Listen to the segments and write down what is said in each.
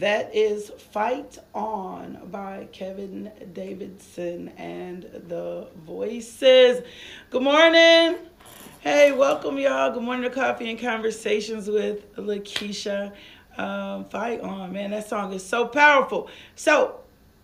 That is Fight On by Kevin Davidson and the Voices. Good morning. Hey, welcome, y'all. Good morning to Coffee and Conversations with Lakeisha. Um, Fight On, man. That song is so powerful. So,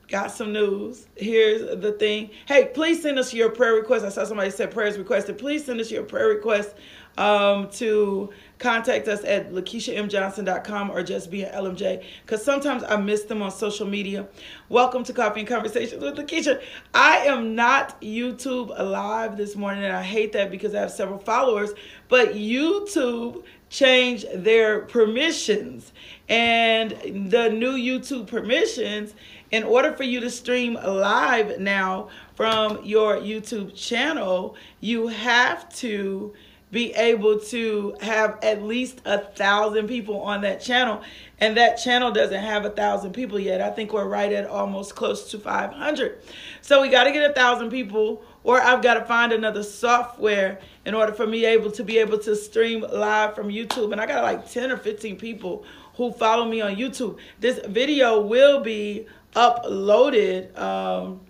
got some news. Here's the thing. Hey, please send us your prayer request. I saw somebody said prayers requested. Please send us your prayer request um, to contact us at lakeishamjohnson.com or just be an LMJ because sometimes I miss them on social media. Welcome to Coffee and Conversations with Lakeisha. I am not YouTube live this morning and I hate that because I have several followers, but YouTube changed their permissions and the new YouTube permissions in order for you to stream live now from your YouTube channel, you have to be able to have at least a thousand people on that channel. And that channel doesn't have a thousand people yet. I think we're right at almost close to 500 so we got to get a thousand people or i've got to find another software in order for me able to be able to stream live from youtube. And i got like 10 or 15 people who follow me on youtube. This video will be uploaded um,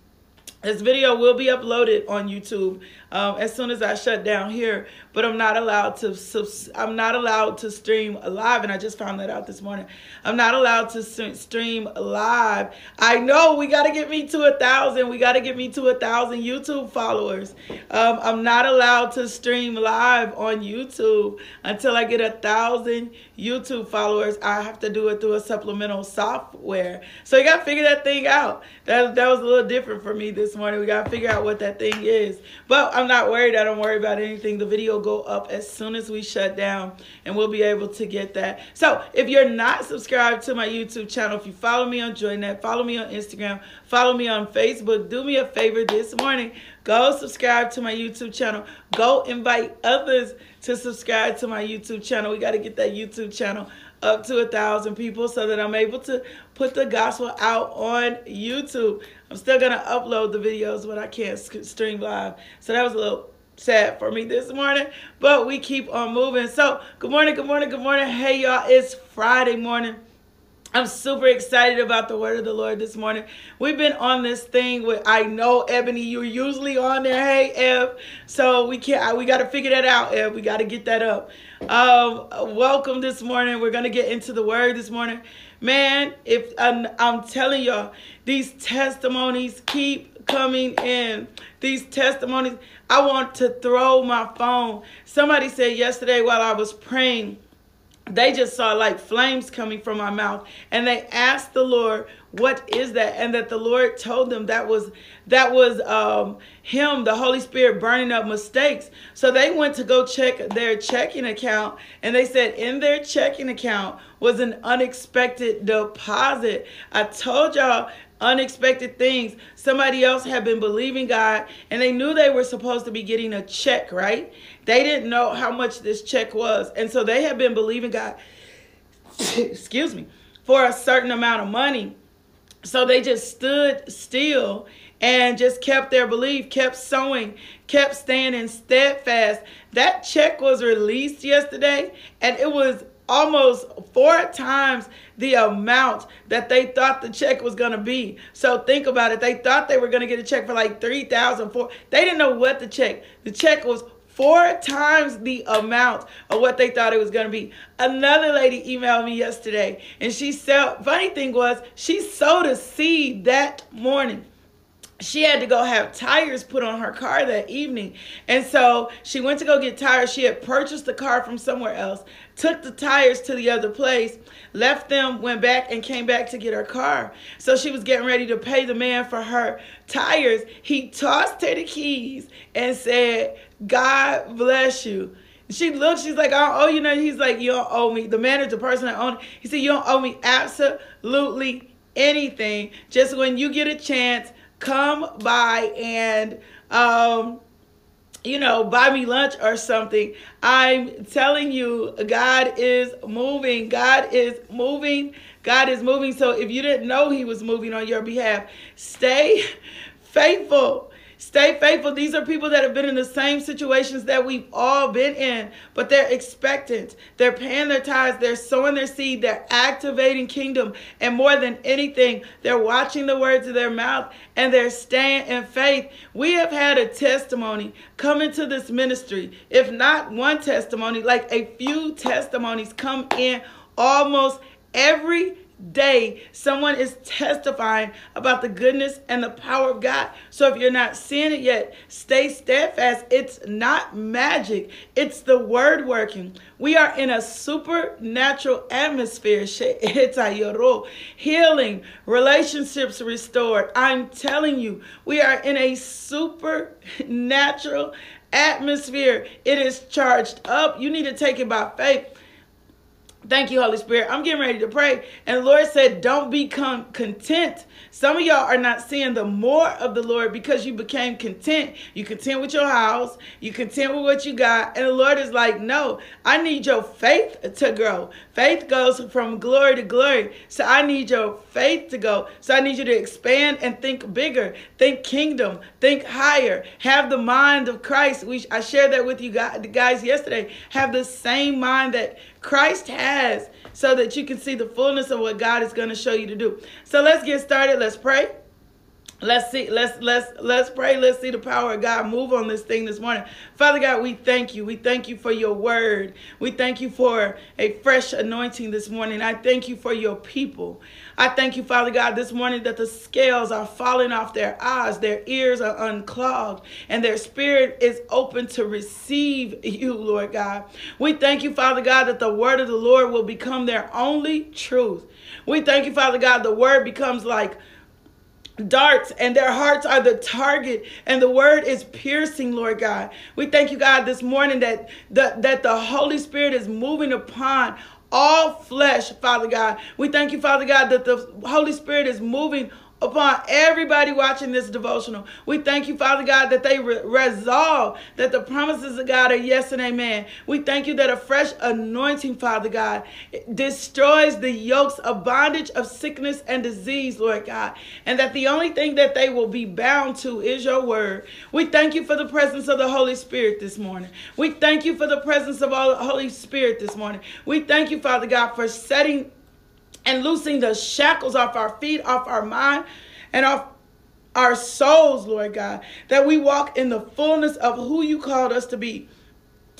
this video will be uploaded on YouTube um, as soon as I shut down here, but I'm not allowed to. I'm not allowed to stream live, and I just found that out this morning. I'm not allowed to stream live. I know we got to get me to a thousand. We got to get me to a thousand YouTube followers. Um, I'm not allowed to stream live on YouTube until I get a thousand YouTube followers. I have to do it through a supplemental software. So you got to figure that thing out. That that was a little different for me this morning. We got to figure out what that thing is. But I'm not worried. I don't worry about anything. The video go up as soon as we shut down and we'll be able to get that. So if you're not subscribed to my YouTube channel, if you follow me on JoyNet, follow me on Instagram, follow me on Facebook, do me a favor this morning. Go subscribe to my YouTube channel. Go invite others to subscribe to my YouTube channel. We got to get that YouTube channel up to a thousand people so that I'm able to put the gospel out on YouTube. I'm still going to upload the videos, when I can't stream live. So that was a little sad for me this morning, but we keep on moving. So good morning, good morning, good morning. Hey, y'all, it's Friday morning. I'm super excited about the word of the Lord this morning. We've been on this thing with I know Ebony, you're usually on there. Hey Ev. So we can't we gotta figure that out, Ev. We gotta get that up. Um, welcome this morning. We're gonna get into the word this morning. Man, if I'm, I'm telling y'all, these testimonies keep coming in. These testimonies, I want to throw my phone. Somebody said yesterday while I was praying they just saw like flames coming from my mouth and they asked the lord what is that and that the lord told them that was that was um him the holy spirit burning up mistakes so they went to go check their checking account and they said in their checking account was an unexpected deposit i told y'all unexpected things. Somebody else had been believing God and they knew they were supposed to be getting a check, right? They didn't know how much this check was. And so they had been believing God, excuse me, for a certain amount of money. So they just stood still and just kept their belief, kept sowing, kept standing steadfast. That check was released yesterday and it was almost four times the amount that they thought the check was going to be. So think about it. They thought they were going to get a check for like 3000 for They didn't know what the check. The check was four times the amount of what they thought it was going to be. Another lady emailed me yesterday and she said, funny thing was, she sowed a seed that morning. she had to go have tires put on her car that evening. And so she went to go get tires. She had purchased the car from somewhere else, took the tires to the other place, left them, went back, and came back to get her car. So she was getting ready to pay the man for her tires. He tossed her the keys and said, God bless you. She looks, she's like, I owe you nothing. He's like, You don't owe me. The manager, the person that owned it, he said, You don't owe me absolutely anything. Just when you get a chance, come by and um you know, buy me lunch or something. I'm telling you, God is moving. God is moving. God is moving. So if you didn't know He was moving on your behalf, stay faithful. Stay faithful. These are people that have been in the same situations that we've all been in, but they're expectant. They're paying their tithes. They're sowing their seed. They're activating kingdom. And more than anything, they're watching the words of their mouth and they're staying in faith. We have had a testimony come into this ministry, if not one testimony, like a few testimonies come in almost every day someone is testifying about the goodness and the power of God. So if you're not seeing it yet, stay steadfast. It's not magic, it's the word working. We are in a supernatural atmosphere. Healing, relationships restored. I'm telling you, we are in a supernatural atmosphere. It is charged up. You need to take it by faith. Thank you, Holy Spirit. I'm getting ready to pray. And the Lord said, Don't become content. Some of y'all are not seeing the more of the Lord because you became content. You content with your house, you content with what you got. And the Lord is like, No, I need your faith to grow. Faith goes from glory to glory. So I need your faith to go. So I need you to expand and think bigger, think kingdom, think higher, have the mind of Christ. We, I shared that with you guys yesterday. Have the same mind that Christ has so that you can see the fullness of what God is going to show you to do. So let's get started. Let's pray. Let's see, let's let's let's pray. Let's see the power of God move on this thing this morning. Father God, we thank you. We thank you for your word. We thank you for a fresh anointing this morning. I thank you for your people. I thank you, Father God, this morning that the scales are falling off their eyes, their ears are unclogged, and their spirit is open to receive you, Lord God. We thank you, Father God, that the word of the Lord will become their only truth. We thank you, Father God, the word becomes like darts and their hearts are the target and the word is piercing lord god. We thank you god this morning that the, that the holy spirit is moving upon all flesh father god. We thank you father god that the holy spirit is moving upon everybody watching this devotional. We thank you, Father God, that they re- resolve that the promises of God are yes and amen. We thank you that a fresh anointing, Father God, destroys the yokes of bondage of sickness and disease, Lord God, and that the only thing that they will be bound to is your word. We thank you for the presence of the Holy Spirit this morning. We thank you for the presence of all the Holy Spirit this morning. We thank you, Father God, for setting and loosing the shackles off our feet, off our mind, and off our souls, Lord God, that we walk in the fullness of who you called us to be.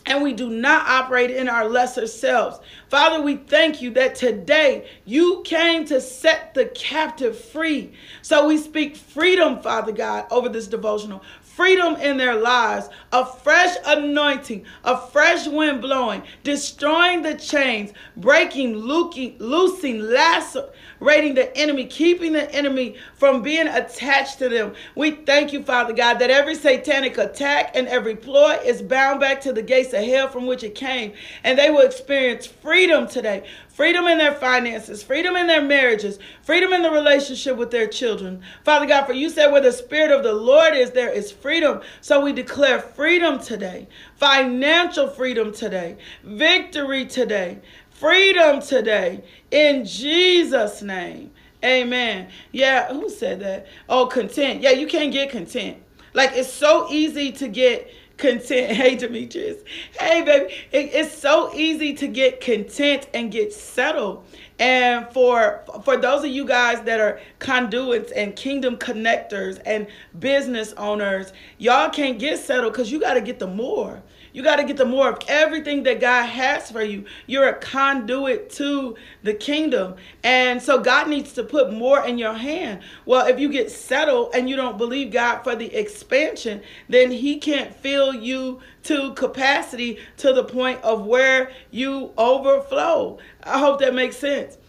And we do not operate in our lesser selves. Father, we thank you that today you came to set the captive free. So we speak freedom, Father God, over this devotional freedom in their lives, a fresh anointing, a fresh wind blowing, destroying the chains, breaking, loosing, loosing, lacerating the enemy, keeping the enemy from being attached to them. We thank you, Father God, that every satanic attack and every ploy is bound back to the gates of hell from which it came, and they will experience freedom today freedom in their finances, freedom in their marriages, freedom in the relationship with their children. Father God, for you said where the Spirit of the Lord is, there is freedom. So we declare freedom today, financial freedom today, victory today, freedom today, in Jesus' name. Amen. Yeah, who said that? Oh, content. Yeah, you can't get content. Like it's so easy to get content. Hey, Demetrius. Hey, baby. It, it's so easy to get content and get settled And for for those of you guys that are conduits and kingdom connectors and business owners, y'all can't get settled because you got to get the more. You got to get the more of everything that God has for you. You're a conduit to the kingdom. And so God needs to put more in your hand. Well, if you get settled and you don't believe God for the expansion, then He can't fill you to capacity to the point of where you overflow. I hope that makes sense.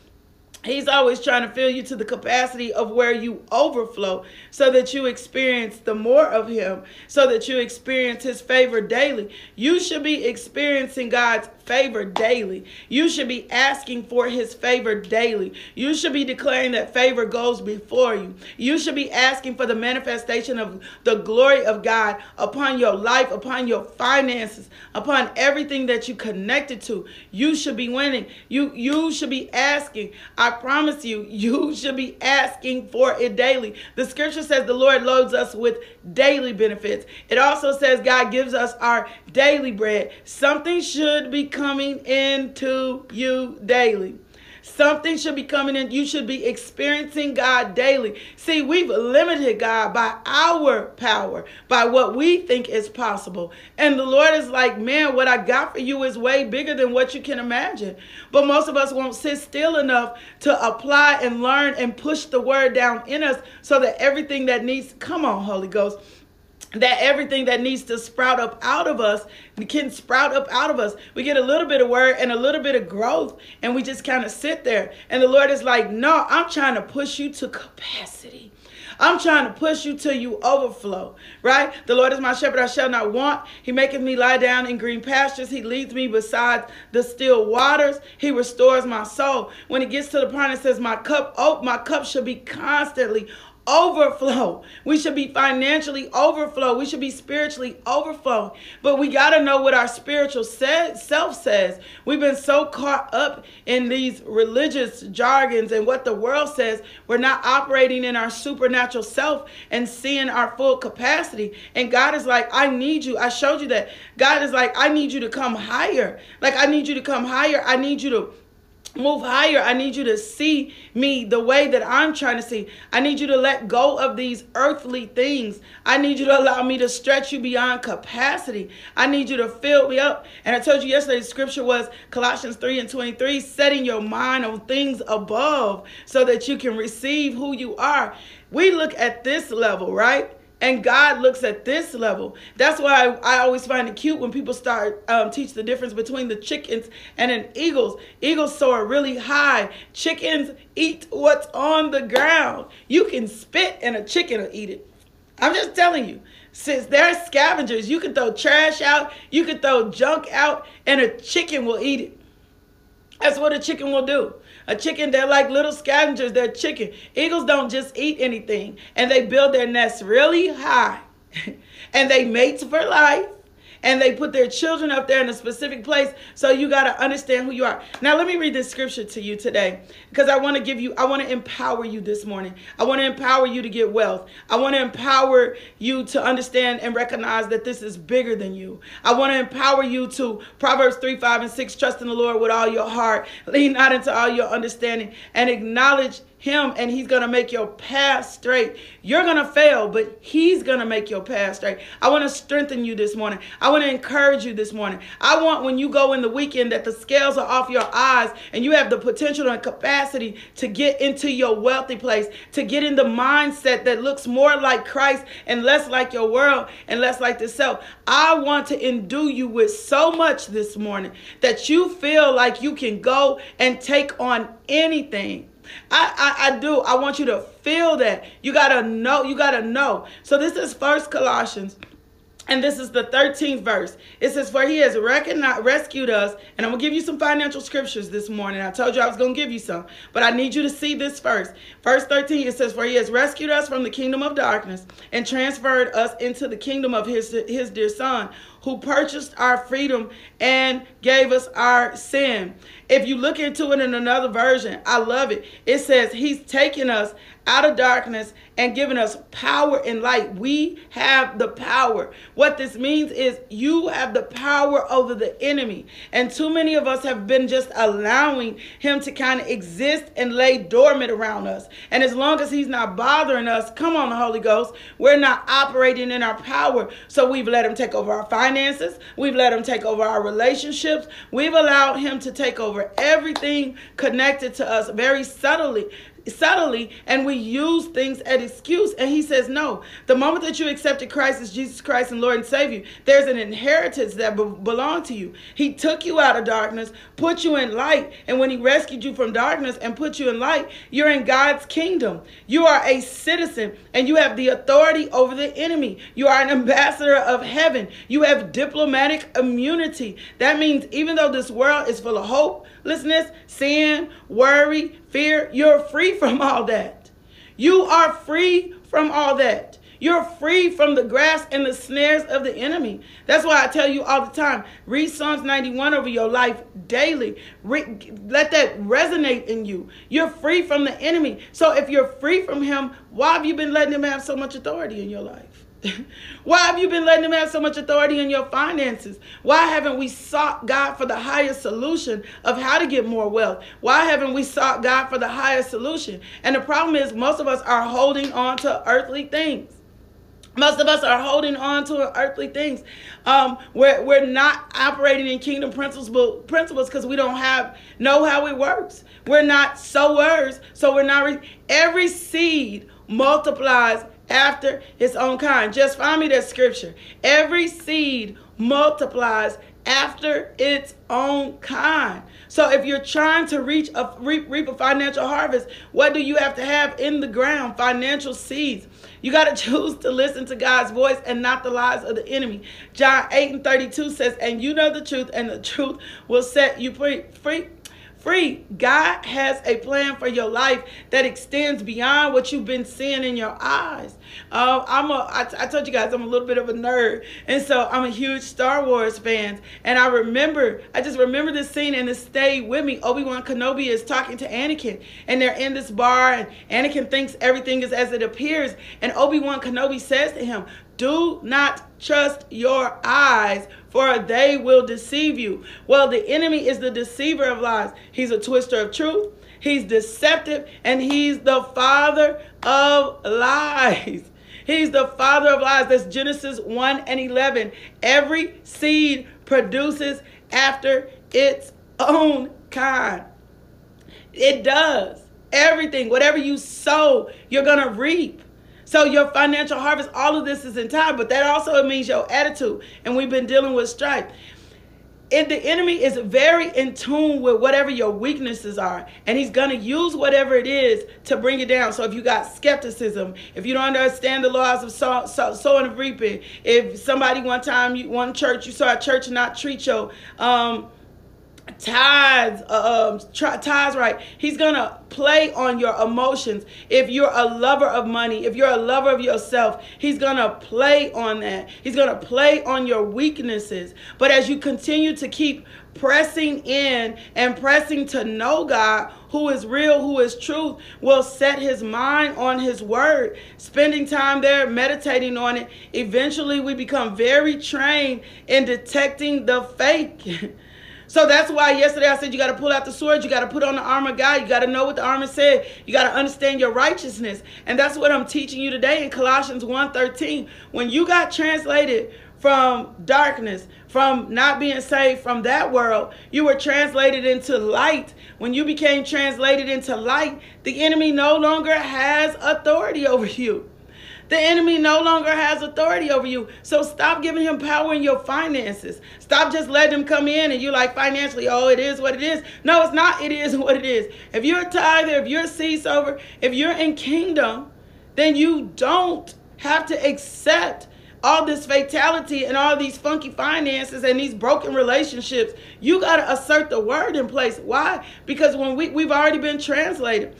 He's always trying to fill you to the capacity of where you overflow so that you experience the more of Him, so that you experience His favor daily. You should be experiencing God's favor daily. You should be asking for his favor daily. You should be declaring that favor goes before you. You should be asking for the manifestation of the glory of God upon your life, upon your finances, upon everything that you connected to. You should be winning. You you should be asking. I promise you, you should be asking for it daily. The scripture says the Lord loads us with daily benefits. It also says God gives us our daily bread. Something should be coming into you daily. Something should be coming in. You should be experiencing God daily. See, we've limited God by our power, by what we think is possible. And the Lord is like, man, what I got for you is way bigger than what you can imagine. But most of us won't sit still enough to apply and learn and push the word down in us so that everything that needs, come on, Holy Ghost that everything that needs to sprout up out of us can sprout up out of us. We get a little bit of word and a little bit of growth, and we just kind of sit there. And the Lord is like, No, I'm trying to push you to capacity. I'm trying to push you till you overflow, right? The Lord is my shepherd, I shall not want. He maketh me lie down in green pastures. He leads me beside the still waters. He restores my soul. When it gets to the point, it says, My cup, oh, my cup should be constantly overflow. We should be financially overflow. We should be spiritually overflow. But we got to know what our spiritual self says. We've been so caught up in these religious jargons and what the world says, we're not operating in our supernatural self and seeing our full capacity. And God is like, I need you. I showed you that. God is like, I need you to come higher. Like, I need you to come higher. I need you to move higher. I need you to see me the way that I'm trying to see. I need you to let go of these earthly things. I need you to allow me to stretch you beyond capacity. I need you to fill me up. And I told you yesterday, the scripture was Colossians 3 and 23, setting your mind on things above so that you can receive who you are. We look at this level, right? And God looks at this level. That's why I, I always find it cute when people start um, teach the difference between the chickens and an eagles. Eagles soar really high. Chickens eat what's on the ground. You can spit and a chicken will eat it. I'm just telling you. Since they're scavengers, you can throw trash out, you can throw junk out, and a chicken will eat it. That's what a chicken will do. A chicken, they're like little scavengers. They're chicken. Eagles don't just eat anything, and they build their nests really high, and they mate for life and they put their children up there in a specific place. So you got to understand who you are. Now, let me read this scripture to you today because I want to give you, I want to empower you this morning. I want to empower you to get wealth. I want to empower you to understand and recognize that this is bigger than you. I want to empower you to Proverbs 3, 5, and 6 trust in the Lord with all your heart, lean not into all your understanding, and acknowledge him and he's going to make your path straight. You're going to fail, but he's going to make your path straight. I want to strengthen you this morning. I want to encourage you this morning. I want when you go in the weekend that the scales are off your eyes and you have the potential and capacity to get into your wealthy place, to get in the mindset that looks more like Christ and less like your world and less like the self. I want to endue you with so much this morning that you feel like you can go and take on anything I, I, I do. I want you to feel that. You gotta know. You gotta know. So this is First Colossians and this is the 13th verse. It says, For he has rescued us. And I'm going to give you some financial scriptures this morning. I told you I was going to give you some. But I need you to see this first. Verse 13, it says, For he has rescued us from the kingdom of darkness and transferred us into the kingdom of his, his dear son, who purchased our freedom and gave us our sin. If you look into it in another version, I love it. It says, He's taken us out of darkness and given us power and light. We have the power. What this means is you have the power over the enemy. And too many of us have been just allowing him to kind of exist and lay dormant around us. And as long as he's not bothering us, come on, the Holy Ghost, we're not operating in our power. So we've let him take over our finances, we've let him take over our relationships, we've allowed him to take over everything connected to us very subtly subtly and we use things as excuse. And he says no the moment that you accepted christ as jesus christ and lord and savior there's an inheritance that be- to you. He took you out of darkness put you in light and when he rescued you from darkness and put you in light you're in god's kingdom. You are a citizen and you have the authority over the enemy. You are an ambassador of heaven. You have diplomatic immunity. That means even though this world is full of hope hopelessness, sin, worry, fear. You're free from all that. You are free from all that. You're free from the grasp and the snares of the enemy. That's why I tell you all the time read Psalms 91 over your life daily. Re- let that resonate in you. You're free from the enemy. So if you're free from him, why have you been letting him have so much authority in your life? Why have you been letting him have so much authority in your finances? Why haven't we sought God for the highest solution of how to get more wealth? Why haven't we sought God for the highest solution? And the problem is, most of us are holding on to earthly things. Most of us are holding on to earthly things. Um, we're, we're not operating in kingdom principles principles because we don't have know how it works. We're not sowers, so we're not. Every seed multiplies after its own kind. Just find me that scripture. Every seed multiplies after its own kind. So if you're trying to reach a reap, reap a financial harvest, what do you have to have in the ground? Financial seeds. You got to choose to listen to God's voice and not the lies of the enemy. John 8 and 32 says, And you know the truth, and the truth will set you free. free free. God has a plan for your life that extends beyond what you've been seeing in your eyes. Uh, I'm a, I, I told you guys I'm a little bit of a nerd, and so I'm a huge Star Wars fan. And I remember, I just remember this scene, and it stayed with me. Obi Wan Kenobi is talking to Anakin, and they're in this bar, and Anakin thinks everything is as it appears, and Obi Wan Kenobi says to him, "Do not trust your eyes, for they will deceive you. Well, the enemy is the deceiver of lies. He's a twister of truth. He's deceptive and he's the father of lies. He's the father of lies. That's Genesis 1 and 11. Every seed produces after its own kind. It does. Everything, whatever you sow, you're going to reap. So your financial harvest, all of this is in time, but that also means your attitude. And we've been dealing with strife. And the enemy is very in tune with whatever your weaknesses are. And he's going to use whatever it is to bring it down. So if you got skepticism, if you don't understand the laws of sow, sow, sowing and reaping, if somebody one time, you, one church, you saw a church not treat your, um, tithes, uh, um, tithes right. He's gonna play on your emotions. If you're a lover of money, if you're a lover of yourself, he's gonna play on that. He's gonna play on your weaknesses. But as you continue to keep pressing in and pressing to know God, who is real, who is truth, will set his mind on his word. Spending time there, meditating on it, eventually we become very trained in detecting the fake. So that's why yesterday I said you got to pull out the sword, you got to put on the armor of God, you got to know what the armor said, you got to understand your righteousness. And that's what I'm teaching you today in Colossians 1:13. When you got translated from darkness, from not being saved from that world, you were translated into light. When you became translated into light, the enemy no longer has authority over you. The enemy no longer has authority over you. So stop giving him power in your finances. Stop just letting him come in and you like financially, oh, it is what it is. No, it's not. It is what it is. If you're a tither, if you're a sower, if you're in kingdom, then you don't have to accept all this fatality and all these funky finances and these broken relationships. You got to assert the word in place. Why? Because when we, we've already been translated.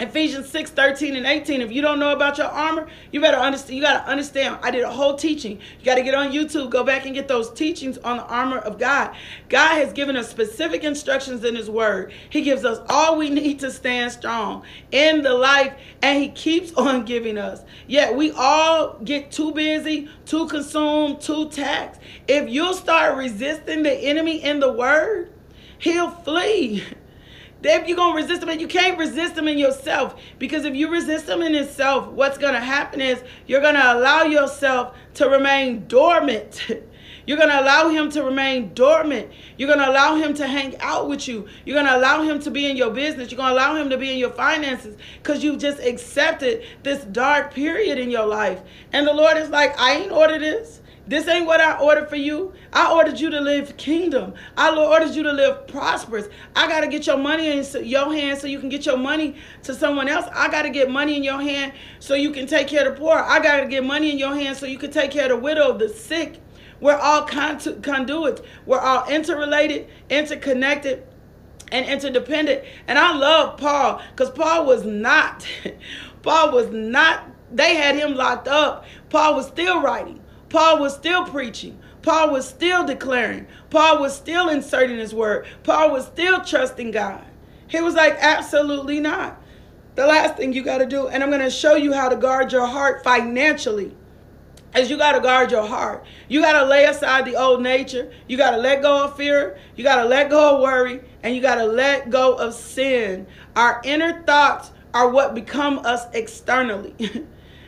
Ephesians 6, 13 and 18. If you don't know about your armor, you better understand. You got to understand. I did a whole teaching. You got to get on YouTube, go back and get those teachings on the armor of God. God has given us specific instructions in His Word. He gives us all we need to stand strong in the life, and He keeps on giving us. Yet we all get too busy, too consumed, too taxed. If you'll start resisting the enemy in the Word, he'll flee. If you're going to resist them, and you can't resist them in yourself. Because if you resist them in yourself, what's going to happen is you're going to allow yourself to remain dormant. You're going to allow him to remain dormant. You're going to allow him to hang out with you. You're going to allow him to be in your business. You're going to allow him to be in your finances because you've just accepted this dark period in your life. And the Lord is like, I ain't ordered this. This ain't what I ordered for you. I ordered you to live kingdom. I ordered you to live prosperous. I got to get your money in your hand so you can get your money to someone else. I got to get money in your hand so you can take care of the poor. I got to get money in your hand so you can take care of the widow, the sick. We're all conduits. We're all interrelated, interconnected, and interdependent. And I love Paul because Paul was not, Paul was not, they had him locked up. Paul was still writing. Paul was still preaching. Paul was still declaring. Paul was still inserting his word. Paul was still trusting God. He was like, absolutely not. The last thing you got to do, and I'm going to show you how to guard your heart financially, is you got to guard your heart. You got to lay aside the old nature. You got to let go of fear. You got to let go of worry. And you got to let go of sin. Our inner thoughts are what become us externally.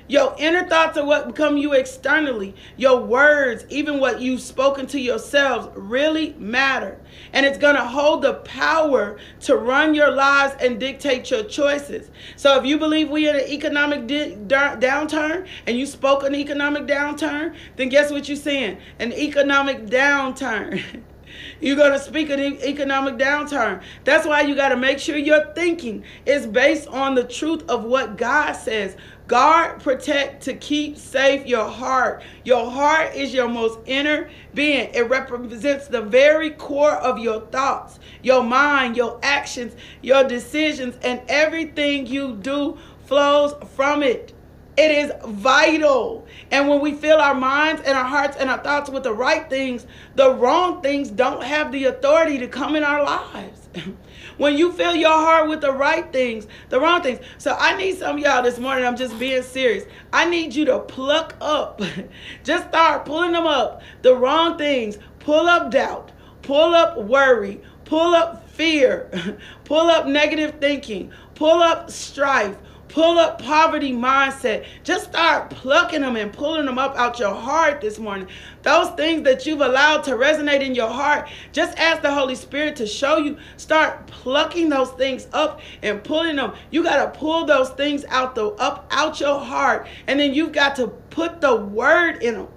Your inner thoughts are what become you externally. Your words, even what you've spoken to yourselves, really matter. And it's going to hold the power to run your lives and dictate your choices. So if you believe we in an economic di- downturn and you spoke an economic downturn, then guess what you're saying? An economic downturn. You're going to speak an economic downturn. That's why you got to make sure your thinking is based on the truth of what God says. Guard, protect, to keep safe your heart. Your heart is your most inner being. It represents the very core of your thoughts, your mind, your actions, your decisions, and everything you do flows from it. It is vital. And when we fill our minds and our hearts and our thoughts with the right things, the wrong things don't have the authority to come in our lives. when you fill your heart with the right things, the wrong things. So I need some y'all this morning, I'm just being serious. I need you to pluck up, just start pulling them up. The wrong things, pull up doubt, pull up worry, pull up fear, pull up negative thinking, pull up strife Pull up poverty mindset. Just start plucking them and pulling them up out your heart this morning. Those things that you've allowed to resonate in your heart, just ask the Holy Spirit to show you. Start plucking those things up and pulling them. You got to pull those things out the up out your heart, and then you've got to put the word in them.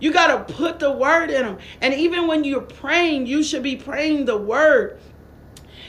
You got to put the word in them. And even when you're praying, you should be praying the word.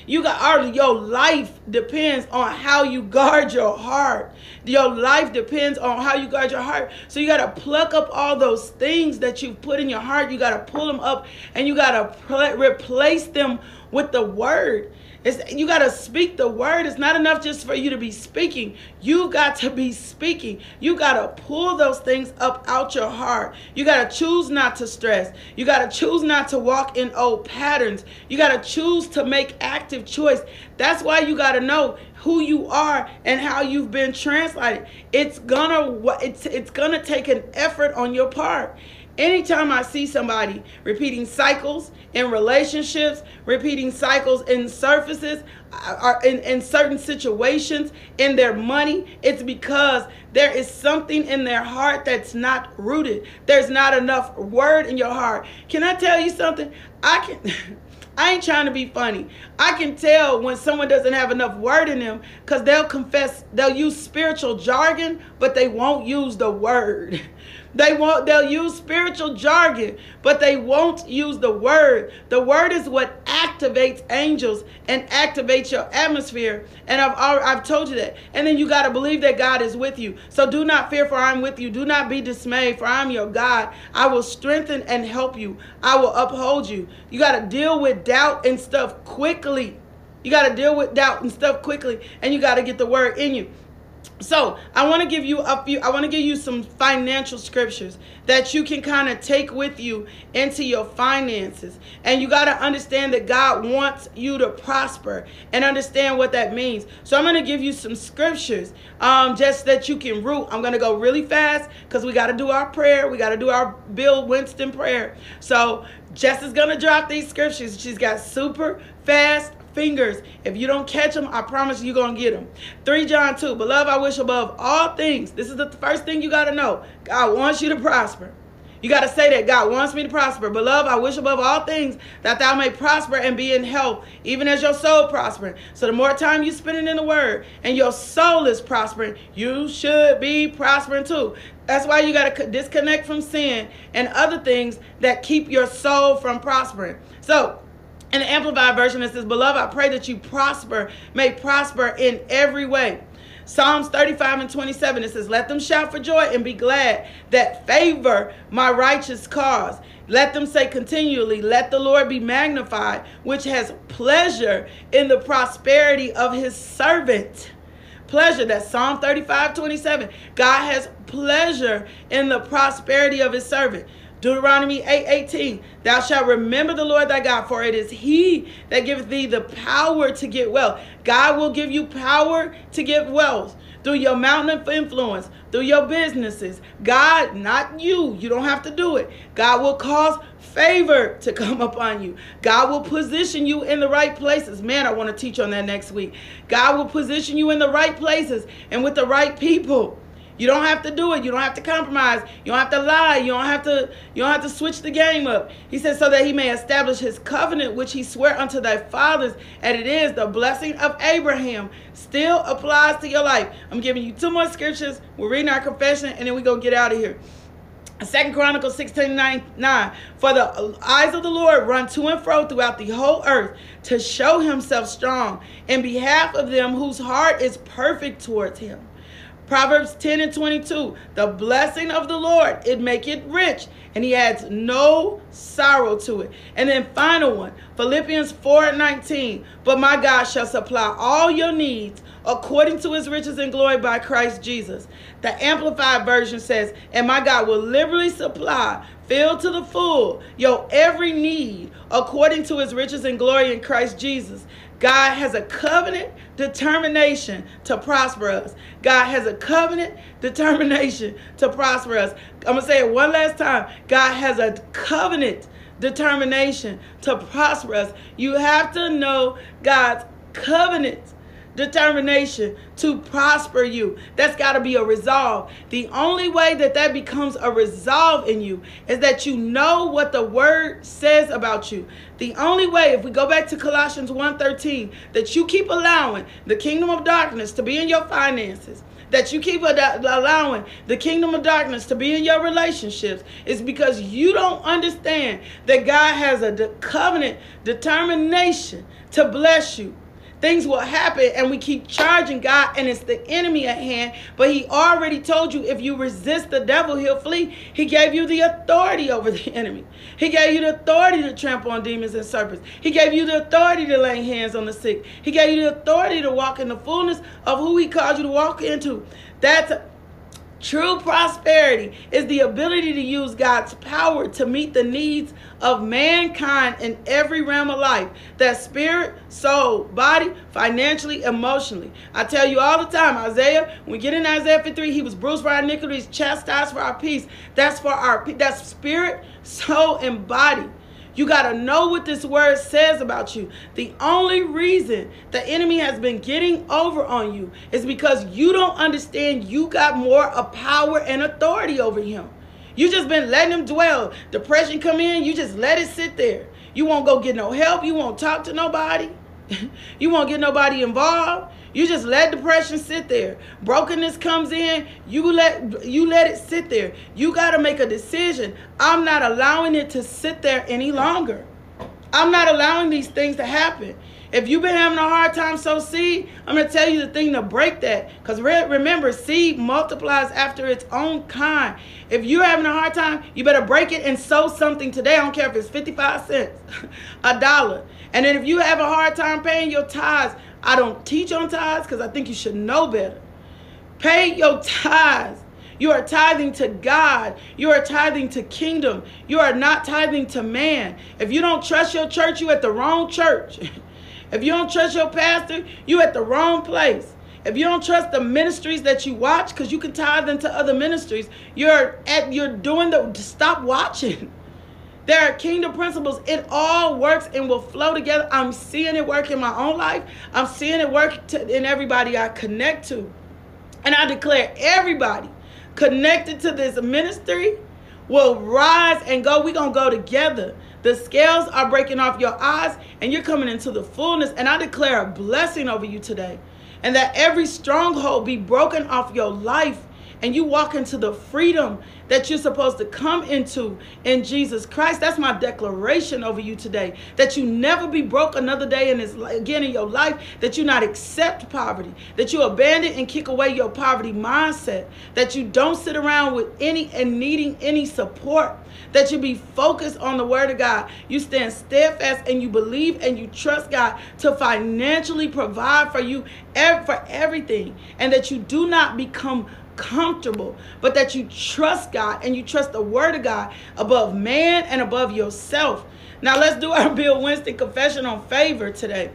You got our your life depends on how you guard your heart. Your life depends on how you guard your heart. So you got to pluck up all those things that you've put in your heart. You got to pull them up and you got to pl- replace them with the word. It's, you got to speak the word. It's not enough just for you to be speaking. You got to be speaking. You got to pull those things up out your heart. You got to choose not to stress. You got to choose not to walk in old patterns. You got to choose to make active choice. That's why you got to know who you are and how you've been translated. It's gonna it's it's gonna take an effort on your part. Anytime I see somebody repeating cycles in relationships, repeating cycles in surfaces, uh, or in, in certain situations, in their money, it's because there is something in their heart that's not rooted. There's not enough word in your heart. Can I tell you something? I can. I ain't trying to be funny. I can tell when someone doesn't have enough word in them because they'll confess, they'll use spiritual jargon, but they won't use the word. They won't they'll use spiritual jargon, but they won't use the word. The word is what activates angels and activates your atmosphere. And I've I've told you that. And then you got to believe that God is with you. So do not fear for I'm with you. Do not be dismayed for I'm your God. I will strengthen and help you. I will uphold you. You got to deal with doubt and stuff quickly. You got to deal with doubt and stuff quickly, and you got to get the word in you. So I want to give you a few. I want to give you some financial scriptures that you can kind of take with you into your finances, and you got to understand that God wants you to prosper and understand what that means. So I'm going to give you some scriptures, um, just that you can root. I'm going to go really fast because we got to do our prayer. We got to do our Bill Winston prayer. So Jess is going to drop these scriptures. She's got super fast fingers. If you don't catch them, I promise you're going to get them. 3 John 2. Beloved, I wish above all things. This is the first thing you got to know. God wants you to prosper. You got to say that God wants me to prosper. Beloved, I wish above all things that thou may prosper and be in health, even as your soul prospering. So the more time you spend in the word and your soul is prospering, you should be prospering too. That's why you got to disconnect from sin and other things that keep your soul from prospering. So the Amplified Version, it says, Beloved, I pray that you prosper, may prosper in every way. Psalms 35 and 27, it says, Let them shout for joy and be glad that favor my righteous cause. Let them say continually, Let the Lord be magnified, which has pleasure in the prosperity of his servant. Pleasure, that's Psalm 35, 27. God has pleasure in the prosperity of his servant. Deuteronomy 8 18. Thou shalt remember the Lord thy God, for it is he that giveth thee the power to get wealth. God will give you power to get wealth through your mountain of influence, through your businesses. God, not you, you don't have to do it. God will cause favor to come upon you. God will position you in the right places. Man, I want to teach on that next week. God will position you in the right places and with the right people. You don't have to do it. You don't have to compromise. You don't have to lie. You don't have to you don't have to switch the game up. He says so that he may establish his covenant which he swore unto thy fathers and it is the blessing of Abraham still applies to your life. I'm giving you two more scriptures. We're reading our confession and then we go get out of here. Second Chronicles 16 9, 9. For the eyes of the Lord run to and fro throughout the whole earth to show himself strong in behalf of them whose heart is perfect towards him. Proverbs 10 and 22. The blessing of the Lord, it make it rich, and he adds no sorrow to it. And then final one, Philippians 4 and 19. But my God shall supply all your needs according to his riches and glory by Christ Jesus. The Amplified Version says, And my God will liberally supply, fill to the full, your every need according to his riches and glory in Christ Jesus. God has a covenant determination to prosper us. God has a covenant determination to prosper us. I'm going to say it one last time. God has a covenant determination to prosper us. You have to know God's covenant determination to prosper you. That's got to be a resolve. The only way that that becomes a resolve in you is that you know what the word says about you. The only way, if we go back to Colossians 1.13, that you keep allowing the kingdom of darkness to be in your finances, that you keep allowing the kingdom of darkness to be in your relationships is because you don't understand that God has a covenant determination to bless you things will happen and we keep charging God and it's the enemy at hand. But he already told you if you resist the devil, he'll flee. He gave you the authority over the enemy. He gave you the authority to trample on demons and serpents. He gave you the authority to lay hands on the sick. He gave you the authority to walk in the fullness of who he called you to walk into. That's True prosperity is the ability to use God's power to meet the needs of mankind in every realm of life that spirit, soul, body, financially, emotionally. I tell you all the time, Isaiah, when we get in Isaiah 53, he was bruised for our iniquities, chastised for our peace. That's for our that's spirit, soul, and body. You got to know what this word says about you. The only reason the enemy has been getting over on you is because you don't understand you got more of power and authority over him. You just been letting him dwell. Depression come in, you just let it sit there. You won't go get no help. You won't talk to nobody. you won't get nobody involved. You just let depression sit there. Brokenness comes in, you let you let it sit there. You got to make a decision. I'm not allowing it to sit there any longer. I'm not allowing these things to happen. If you've been having a hard time sow seed, I'm going to tell you the thing to break that. Because remember, seed multiplies after its own kind. If you're having a hard time, you better break it and sow something today. I don't care if it's 55 cents, a dollar And then if you have a hard time paying your tithes, I don't teach on tithes because I think you should know better. Pay your tithes. You are tithing to God. You are tithing to kingdom. You are not tithing to man. If you don't trust your church, you at the wrong church. if you don't trust your pastor, you at the wrong place. If you don't trust the ministries that you watch, because you can tithe into other ministries, you're at you're doing the stop watching. There are kingdom principles. It all works and will flow together. I'm seeing it work in my own life. I'm seeing it work to, in everybody I connect to. And I declare everybody connected to this ministry will rise and go. We're going to go together. The scales are breaking off your eyes and you're coming into the fullness. And I declare a blessing over you today. And that every stronghold be broken off your life and you walk into the freedom that you're supposed to come into in Jesus Christ. That's my declaration over you today. That you never be broke another day in this again in your life. That you not accept poverty. That you abandon and kick away your poverty mindset. That you don't sit around with any and needing any support. That you be focused on the word of God. You stand steadfast and you believe and you trust God to financially provide for you for everything. And that you do not become comfortable, but that you trust God and you trust the word of God above man and above yourself. Now let's do our Bill Winston confession on favor today.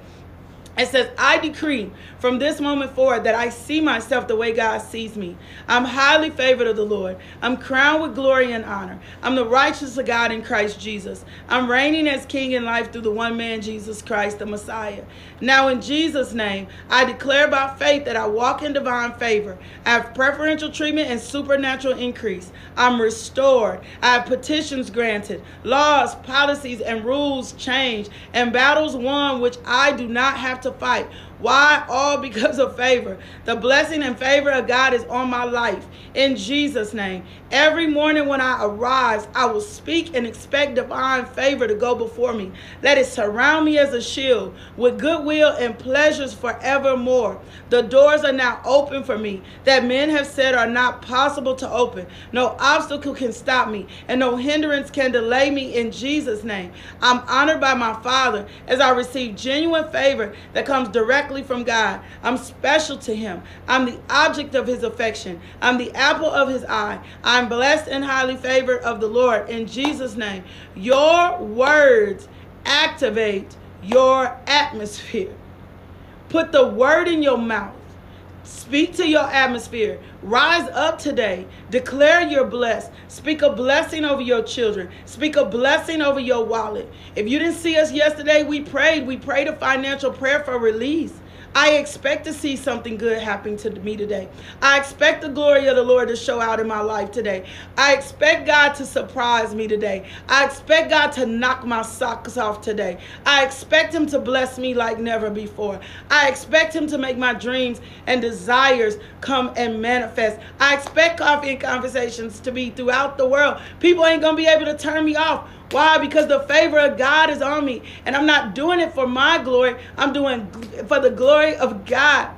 It says, I decree from this moment forward that I see myself the way God sees me. I'm highly favored of the Lord. I'm crowned with glory and honor. I'm the righteous of God in Christ Jesus. I'm reigning as king in life through the one man, Jesus Christ, the Messiah. Now, in Jesus' name, I declare by faith that I walk in divine favor. I have preferential treatment and supernatural increase. I'm restored. I have petitions granted, laws, policies, and rules changed, and battles won which I do not have to fight. Why? All because of favor. The blessing and favor of God is on my life. In Jesus' name. Every morning when I arise, I will speak and expect divine favor to go before me. Let it surround me as a shield with goodwill and pleasures forevermore. The doors are now open for me that men have said are not possible to open. No obstacle can stop me, and no hindrance can delay me in Jesus' name. I'm honored by my Father as I receive genuine favor that comes directly from God. I'm special to Him. I'm the object of His affection. I'm the apple of His eye. I'm blessed and highly favored of the Lord. In Jesus' name, your words activate your atmosphere. Put the word in your mouth. Speak to your atmosphere. Rise up today. Declare you're blessed. Speak a blessing over your children. Speak a blessing over your wallet. If you didn't see us yesterday, we prayed. We prayed a financial prayer for release. I expect to see something good happen to me today. I expect the glory of the Lord to show out in my life today. I expect God to surprise me today. I expect God to knock my socks off today. I expect Him to bless me like never before. I expect Him to make my dreams and desires come and manifest. I expect coffee and conversations to be throughout the world. People ain't going to be able to turn me off why? Because the favor of God is on me. And I'm not doing it for my glory. I'm doing for the glory of God.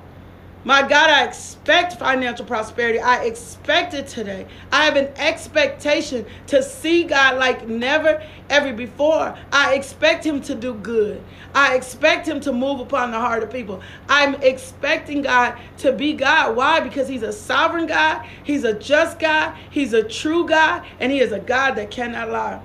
My God, I expect financial prosperity. I expect it today. I have an expectation to see God like never ever before. I expect Him to do good. I expect Him to move upon the heart of people. I'm expecting God to be God. Why? Because He's a sovereign God, He's a just God, He's a true God, and He is a God that cannot lie.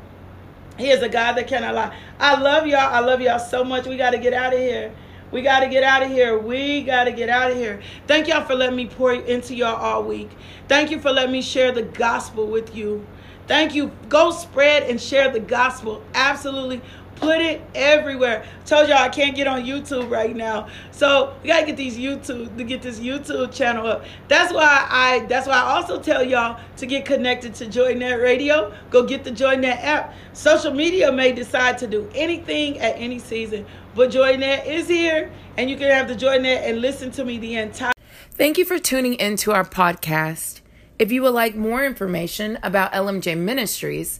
He is a God that cannot lie. I love y'all. I love y'all so much. We got to get out of here. We got to get out of here. We got to get out of here. Thank y'all for letting me pour into y'all all week. Thank you for letting me share the gospel with you. Thank you. Go spread and share the gospel. Absolutely. Put it everywhere. Told y'all I can't get on YouTube right now. So we gotta get these YouTube to get this YouTube channel up. That's why I that's why I also tell y'all to get connected to JoyNet Radio. Go get the JoyNet app. Social media may decide to do anything at any season, but JoyNet is here and you can have the JoyNet and listen to me the entire Thank you for tuning into our podcast. If you would like more information about LMJ Ministries,